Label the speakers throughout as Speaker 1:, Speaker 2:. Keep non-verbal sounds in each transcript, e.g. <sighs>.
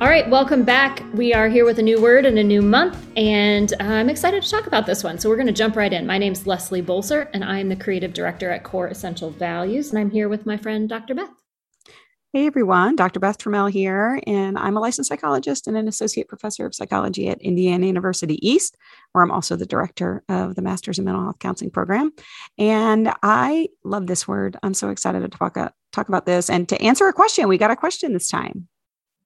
Speaker 1: All right, welcome back. We are here with a new word and a new month, and I'm excited to talk about this one. So we're going to jump right in. My name's Leslie Bolser, and I'm the creative director at Core Essential Values, and I'm here with my friend Dr. Beth.
Speaker 2: Hey everyone, Dr. Beth Trammell here, and I'm a licensed psychologist and an associate professor of psychology at Indiana University East, where I'm also the director of the Masters in Mental Health Counseling program. And I love this word. I'm so excited to talk, uh, talk about this and to answer a question. We got a question this time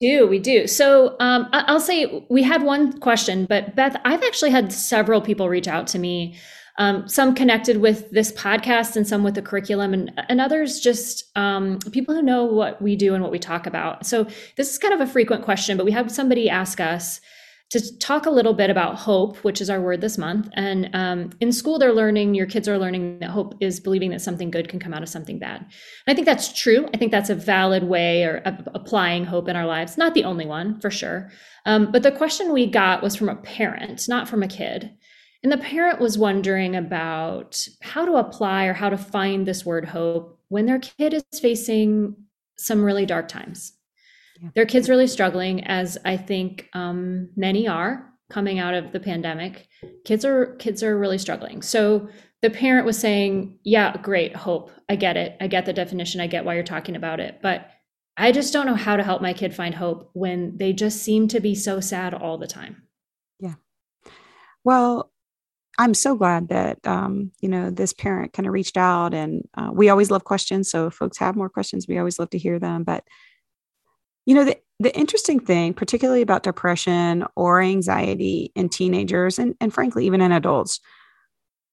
Speaker 1: do we do. So um, i'll say we had one question but beth i've actually had several people reach out to me um, some connected with this podcast and some with the curriculum and, and others just um, people who know what we do and what we talk about. So this is kind of a frequent question but we had somebody ask us to talk a little bit about hope, which is our word this month. And um, in school, they're learning, your kids are learning that hope is believing that something good can come out of something bad. And I think that's true. I think that's a valid way of applying hope in our lives. Not the only one, for sure. Um, but the question we got was from a parent, not from a kid. And the parent was wondering about how to apply or how to find this word hope when their kid is facing some really dark times yeah. their kids really struggling as i think um, many are coming out of the pandemic. Kids are kids are really struggling. So the parent was saying yeah great hope. I get it. I get the definition. I get why you're talking about it. But i just don't know how to help my kid find hope when they just seem to be so sad all the time.
Speaker 2: Yeah. Well i'm so glad that um, you know this parent kind of reached out and uh, we always love questions so if folks have more questions we always love to hear them. But you know, the, the interesting thing, particularly about depression or anxiety in teenagers and, and frankly, even in adults,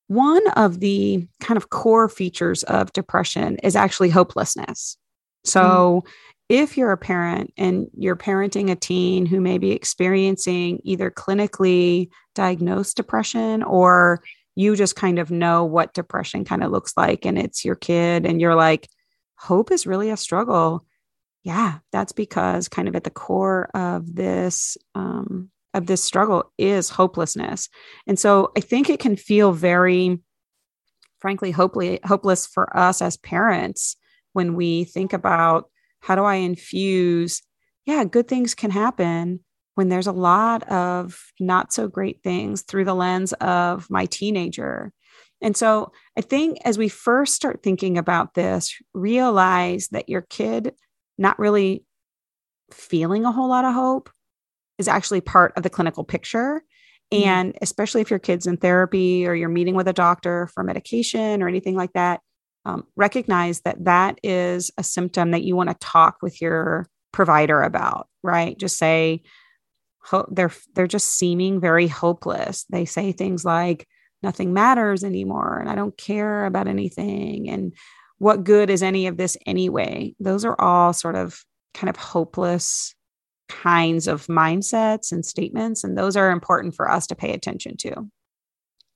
Speaker 2: one of the kind of core features of depression is actually hopelessness. So, mm. if you're a parent and you're parenting a teen who may be experiencing either clinically diagnosed depression or you just kind of know what depression kind of looks like and it's your kid and you're like, hope is really a struggle yeah, that's because kind of at the core of this um, of this struggle is hopelessness, and so I think it can feel very, frankly, hopefully hopeless for us as parents when we think about how do I infuse, yeah, good things can happen when there's a lot of not so great things through the lens of my teenager. And so I think as we first start thinking about this, realize that your kid not really feeling a whole lot of hope is actually part of the clinical picture. Mm-hmm. And especially if your kid's in therapy or you're meeting with a doctor for medication or anything like that, um, recognize that that is a symptom that you want to talk with your provider about, right? Just say, ho- they're they're just seeming very hopeless. They say things like nothing matters anymore and I don't care about anything and what good is any of this anyway? Those are all sort of kind of hopeless kinds of mindsets and statements. And those are important for us to pay attention to.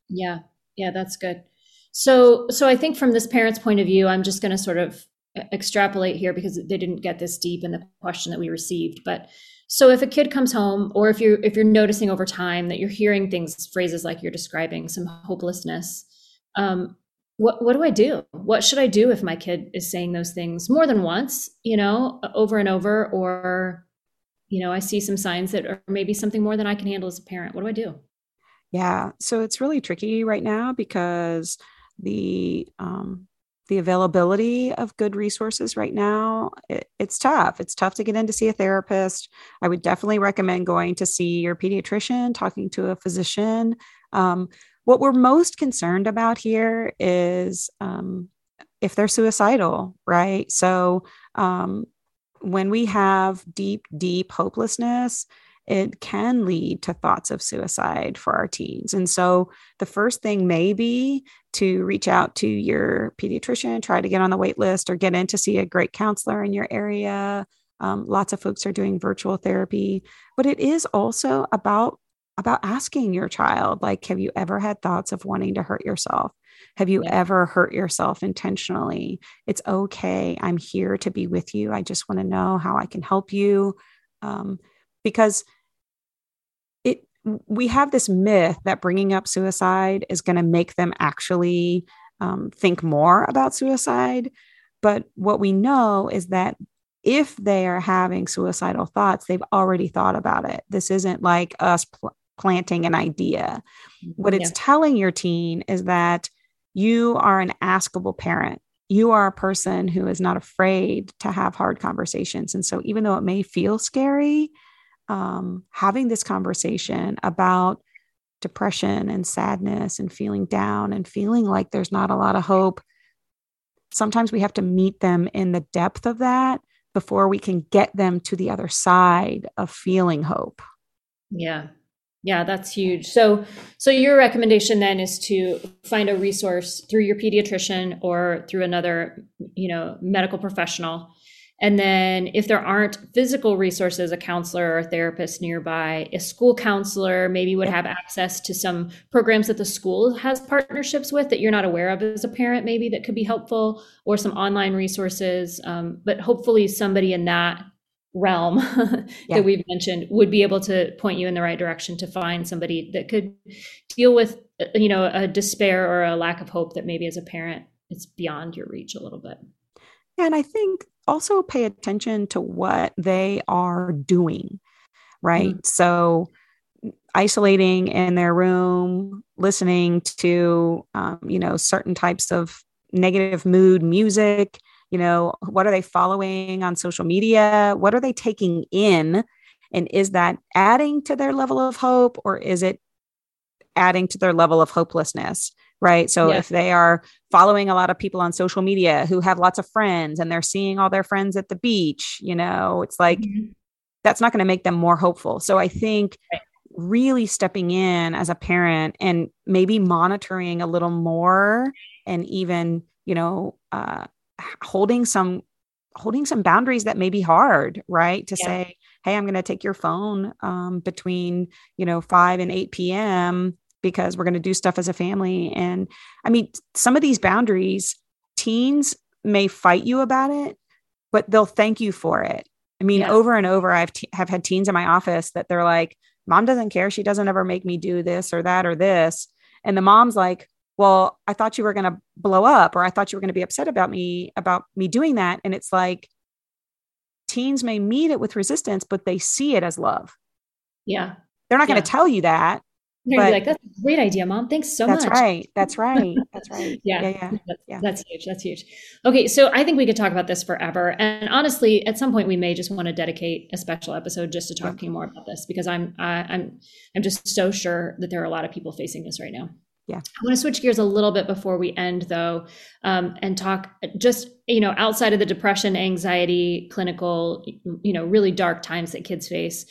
Speaker 1: Yeah. Yeah, that's good. So, so I think from this parent's point of view, I'm just going to sort of extrapolate here because they didn't get this deep in the question that we received. But so if a kid comes home, or if you're if you're noticing over time that you're hearing things, phrases like you're describing, some hopelessness, um, what what do I do? What should I do if my kid is saying those things more than once, you know, over and over or you know, I see some signs that are maybe something more than I can handle as a parent. What do I do?
Speaker 2: Yeah, so it's really tricky right now because the um the availability of good resources right now it, it's tough it's tough to get in to see a therapist i would definitely recommend going to see your pediatrician talking to a physician um, what we're most concerned about here is um, if they're suicidal, right? So um, when we have deep, deep hopelessness, it can lead to thoughts of suicide for our teens. And so the first thing may be to reach out to your pediatrician, try to get on the wait list or get in to see a great counselor in your area. Um, lots of folks are doing virtual therapy, but it is also about about asking your child, like, have you ever had thoughts of wanting to hurt yourself? Have you yeah. ever hurt yourself intentionally? It's okay. I'm here to be with you. I just want to know how I can help you. Um, because it, we have this myth that bringing up suicide is going to make them actually um, think more about suicide. But what we know is that if they are having suicidal thoughts, they've already thought about it. This isn't like us pl- planting an idea. What it's yeah. telling your teen is that you are an askable parent. You are a person who is not afraid to have hard conversations. And so, even though it may feel scary, um, having this conversation about depression and sadness and feeling down and feeling like there's not a lot of hope, sometimes we have to meet them in the depth of that before we can get them to the other side of feeling hope.
Speaker 1: Yeah. Yeah, that's huge. So so your recommendation then is to find a resource through your pediatrician or through another, you know, medical professional and then, if there aren't physical resources, a counselor or a therapist nearby, a school counselor maybe would have access to some programs that the school has partnerships with that you're not aware of as a parent, maybe that could be helpful, or some online resources. Um, but hopefully, somebody in that realm <laughs> yeah. that we've mentioned would be able to point you in the right direction to find somebody that could deal with, you know, a despair or a lack of hope that maybe as a parent it's beyond your reach a little bit.
Speaker 2: And I think also pay attention to what they are doing, right? Mm-hmm. So, isolating in their room, listening to, um, you know, certain types of negative mood music. You know, what are they following on social media? What are they taking in? And is that adding to their level of hope or is it adding to their level of hopelessness? right? So yeah. if they are following a lot of people on social media who have lots of friends and they're seeing all their friends at the beach, you know, it's like mm-hmm. that's not going to make them more hopeful. So I think right. really stepping in as a parent and maybe monitoring a little more and even, you know, uh, holding some holding some boundaries that may be hard, right? To yeah. say, hey, I'm going to take your phone um, between, you know, 5 and 8 p.m because we're going to do stuff as a family. And I mean, some of these boundaries, teens may fight you about it, but they'll thank you for it. I mean, yeah. over and over, I've t- have had teens in my office that they're like, "Mom doesn't care. She doesn't ever make me do this or that or this." And the mom's like, "Well, I thought you were going to blow up, or I thought you were going to be upset about me about me doing that." And it's like, teens may meet it with resistance, but they see it as love.
Speaker 1: Yeah,
Speaker 2: they're not going to tell you that,
Speaker 1: you're but, like, that's a great idea, mom. Thanks so
Speaker 2: that's
Speaker 1: much.
Speaker 2: That's right. That's <laughs> right. That's right.
Speaker 1: yeah. Yeah, yeah. That's, yeah. That's huge. That's huge. Okay. So I think we could talk about this forever. And honestly, at some point we may just want to dedicate a special episode just to talking yeah. more about this because I'm, I, I'm, I'm just so sure that there are a lot of people facing this right now.
Speaker 2: Yeah.
Speaker 1: I want to switch gears a little bit before we end though, um, and talk just, you know, outside of the depression, anxiety, clinical, you know, really dark times that kids face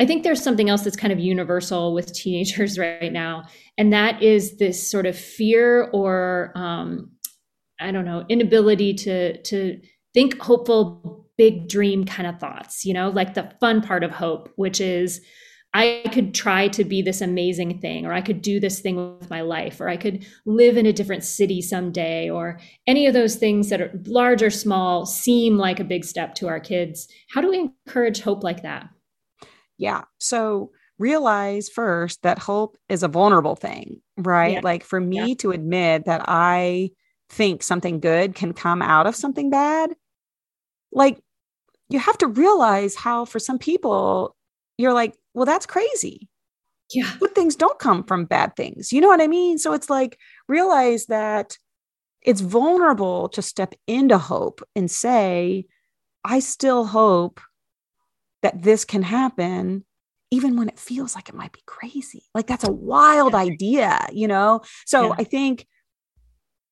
Speaker 1: I think there's something else that's kind of universal with teenagers <laughs> right now, and that is this sort of fear or um, I don't know inability to to think hopeful, big dream kind of thoughts. You know, like the fun part of hope, which is I could try to be this amazing thing, or I could do this thing with my life, or I could live in a different city someday, or any of those things that are large or small seem like a big step to our kids. How do we encourage hope like that?
Speaker 2: Yeah. So realize first that hope is a vulnerable thing, right? Yeah. Like for me yeah. to admit that I think something good can come out of something bad, like you have to realize how for some people you're like, well, that's crazy.
Speaker 1: Yeah.
Speaker 2: Good things don't come from bad things. You know what I mean? So it's like realize that it's vulnerable to step into hope and say, I still hope that this can happen even when it feels like it might be crazy. Like that's a wild idea, you know? So yeah. I think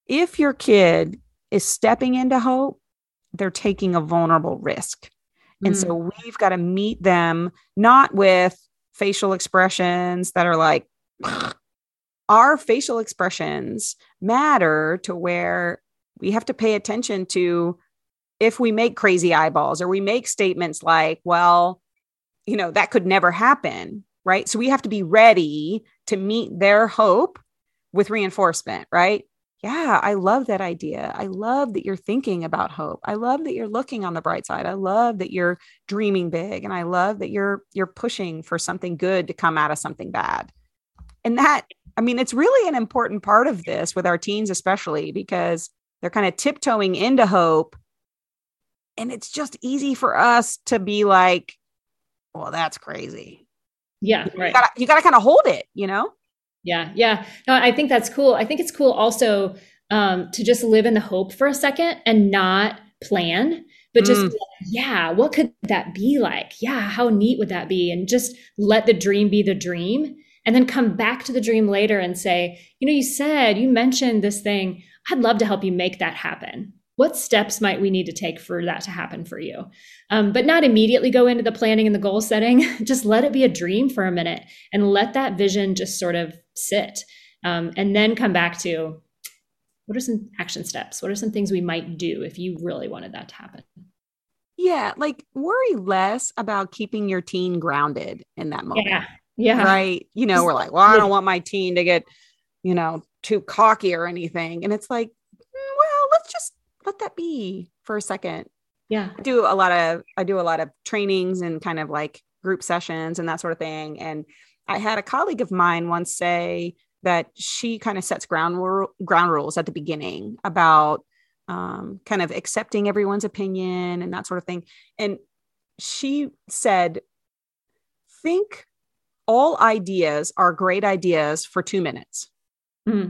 Speaker 2: if your kid is stepping into hope, they're taking a vulnerable risk. And mm. so we've got to meet them not with facial expressions that are like, <sighs> our facial expressions matter to where we have to pay attention to if we make crazy eyeballs or we make statements like, well, you know, that could never happen, right? So we have to be ready to meet their hope with reinforcement, right? Yeah, I love that idea. I love that you're thinking about hope. I love that you're looking on the bright side. I love that you're dreaming big and I love that you're you're pushing for something good to come out of something bad. And that I mean, it's really an important part of this with our teens especially because they're kind of tiptoeing into hope and it's just easy for us to be like, well, that's crazy.
Speaker 1: Yeah, right.
Speaker 2: You you gotta kind of hold it, you know?
Speaker 1: Yeah, yeah. No, I think that's cool. I think it's cool also um, to just live in the hope for a second and not plan, but just mm. yeah, what could that be like? Yeah, how neat would that be? And just let the dream be the dream, and then come back to the dream later and say, you know, you said you mentioned this thing. I'd love to help you make that happen what steps might we need to take for that to happen for you um, but not immediately go into the planning and the goal setting <laughs> just let it be a dream for a minute and let that vision just sort of sit um, and then come back to what are some action steps? What are some things we might do if you really wanted that to happen?
Speaker 2: Yeah like worry less about keeping your teen grounded in that moment.
Speaker 1: Yeah yeah.
Speaker 2: Right? You know we're like well i don't want my teen to get you know too cocky or anything. And it's like mm, well let's just let that be for a second.
Speaker 1: Yeah.
Speaker 2: I do a lot of I do a lot of trainings and kind of like group sessions and that sort of thing. And I had a colleague of mine once say that she kind of sets ground ground rules at the beginning about um, kind of accepting everyone's opinion and that sort of thing. And she said, think all ideas are great ideas for two minutes. Mm.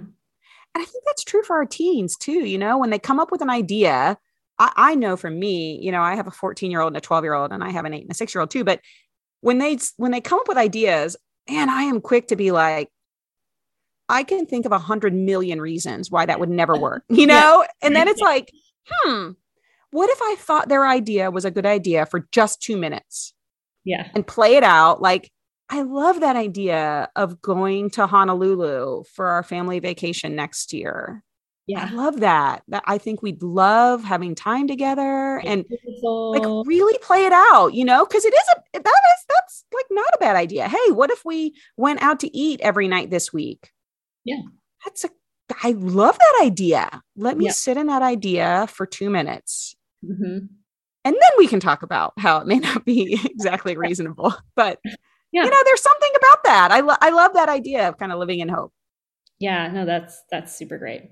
Speaker 2: And I think that's true for our teens too. You know, when they come up with an idea, I, I know for me, you know, I have a 14 year old and a 12 year old, and I have an eight and a six year old too. But when they when they come up with ideas, and I am quick to be like, I can think of a hundred million reasons why that would never work, you know? Yeah. And then it's like, hmm, what if I thought their idea was a good idea for just two minutes?
Speaker 1: Yeah.
Speaker 2: And play it out like, I love that idea of going to Honolulu for our family vacation next year.
Speaker 1: Yeah.
Speaker 2: I love that. That I think we'd love having time together and beautiful. like really play it out, you know, because it is a that is that's like not a bad idea. Hey, what if we went out to eat every night this week?
Speaker 1: Yeah.
Speaker 2: That's a I love that idea. Let me yeah. sit in that idea for two minutes. Mm-hmm. And then we can talk about how it may not be <laughs> exactly <laughs> reasonable, but yeah. you know, there's something about that. I, lo- I love that idea of kind of living in hope.
Speaker 1: Yeah, no, that's that's super great.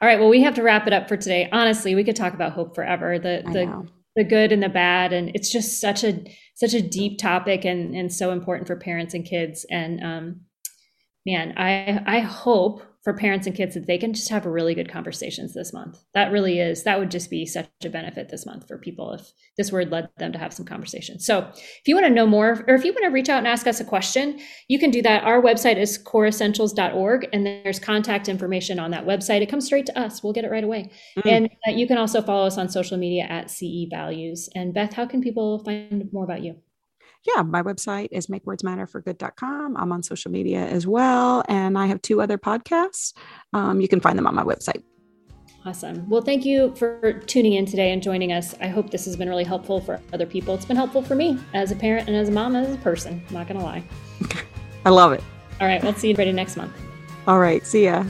Speaker 1: All right, well, we have to wrap it up for today. Honestly, we could talk about hope forever. The the the good and the bad, and it's just such a such a deep topic and and so important for parents and kids. And um, man, I I hope for parents and kids that they can just have really good conversations this month. That really is, that would just be such a benefit this month for people if this word led them to have some conversation. So if you want to know more, or if you want to reach out and ask us a question, you can do that. Our website is coreessentials.org and there's contact information on that website. It comes straight to us. We'll get it right away. Mm. And uh, you can also follow us on social media at CE Values. And Beth, how can people find more about you?
Speaker 2: Yeah, my website is makewordsmatterforgood.com. I'm on social media as well. And I have two other podcasts. Um, you can find them on my website.
Speaker 1: Awesome. Well, thank you for tuning in today and joining us. I hope this has been really helpful for other people. It's been helpful for me as a parent and as a mom, as a person. I'm not going to lie. <laughs>
Speaker 2: I love it.
Speaker 1: All right. We'll see you ready next month.
Speaker 2: All right. See ya.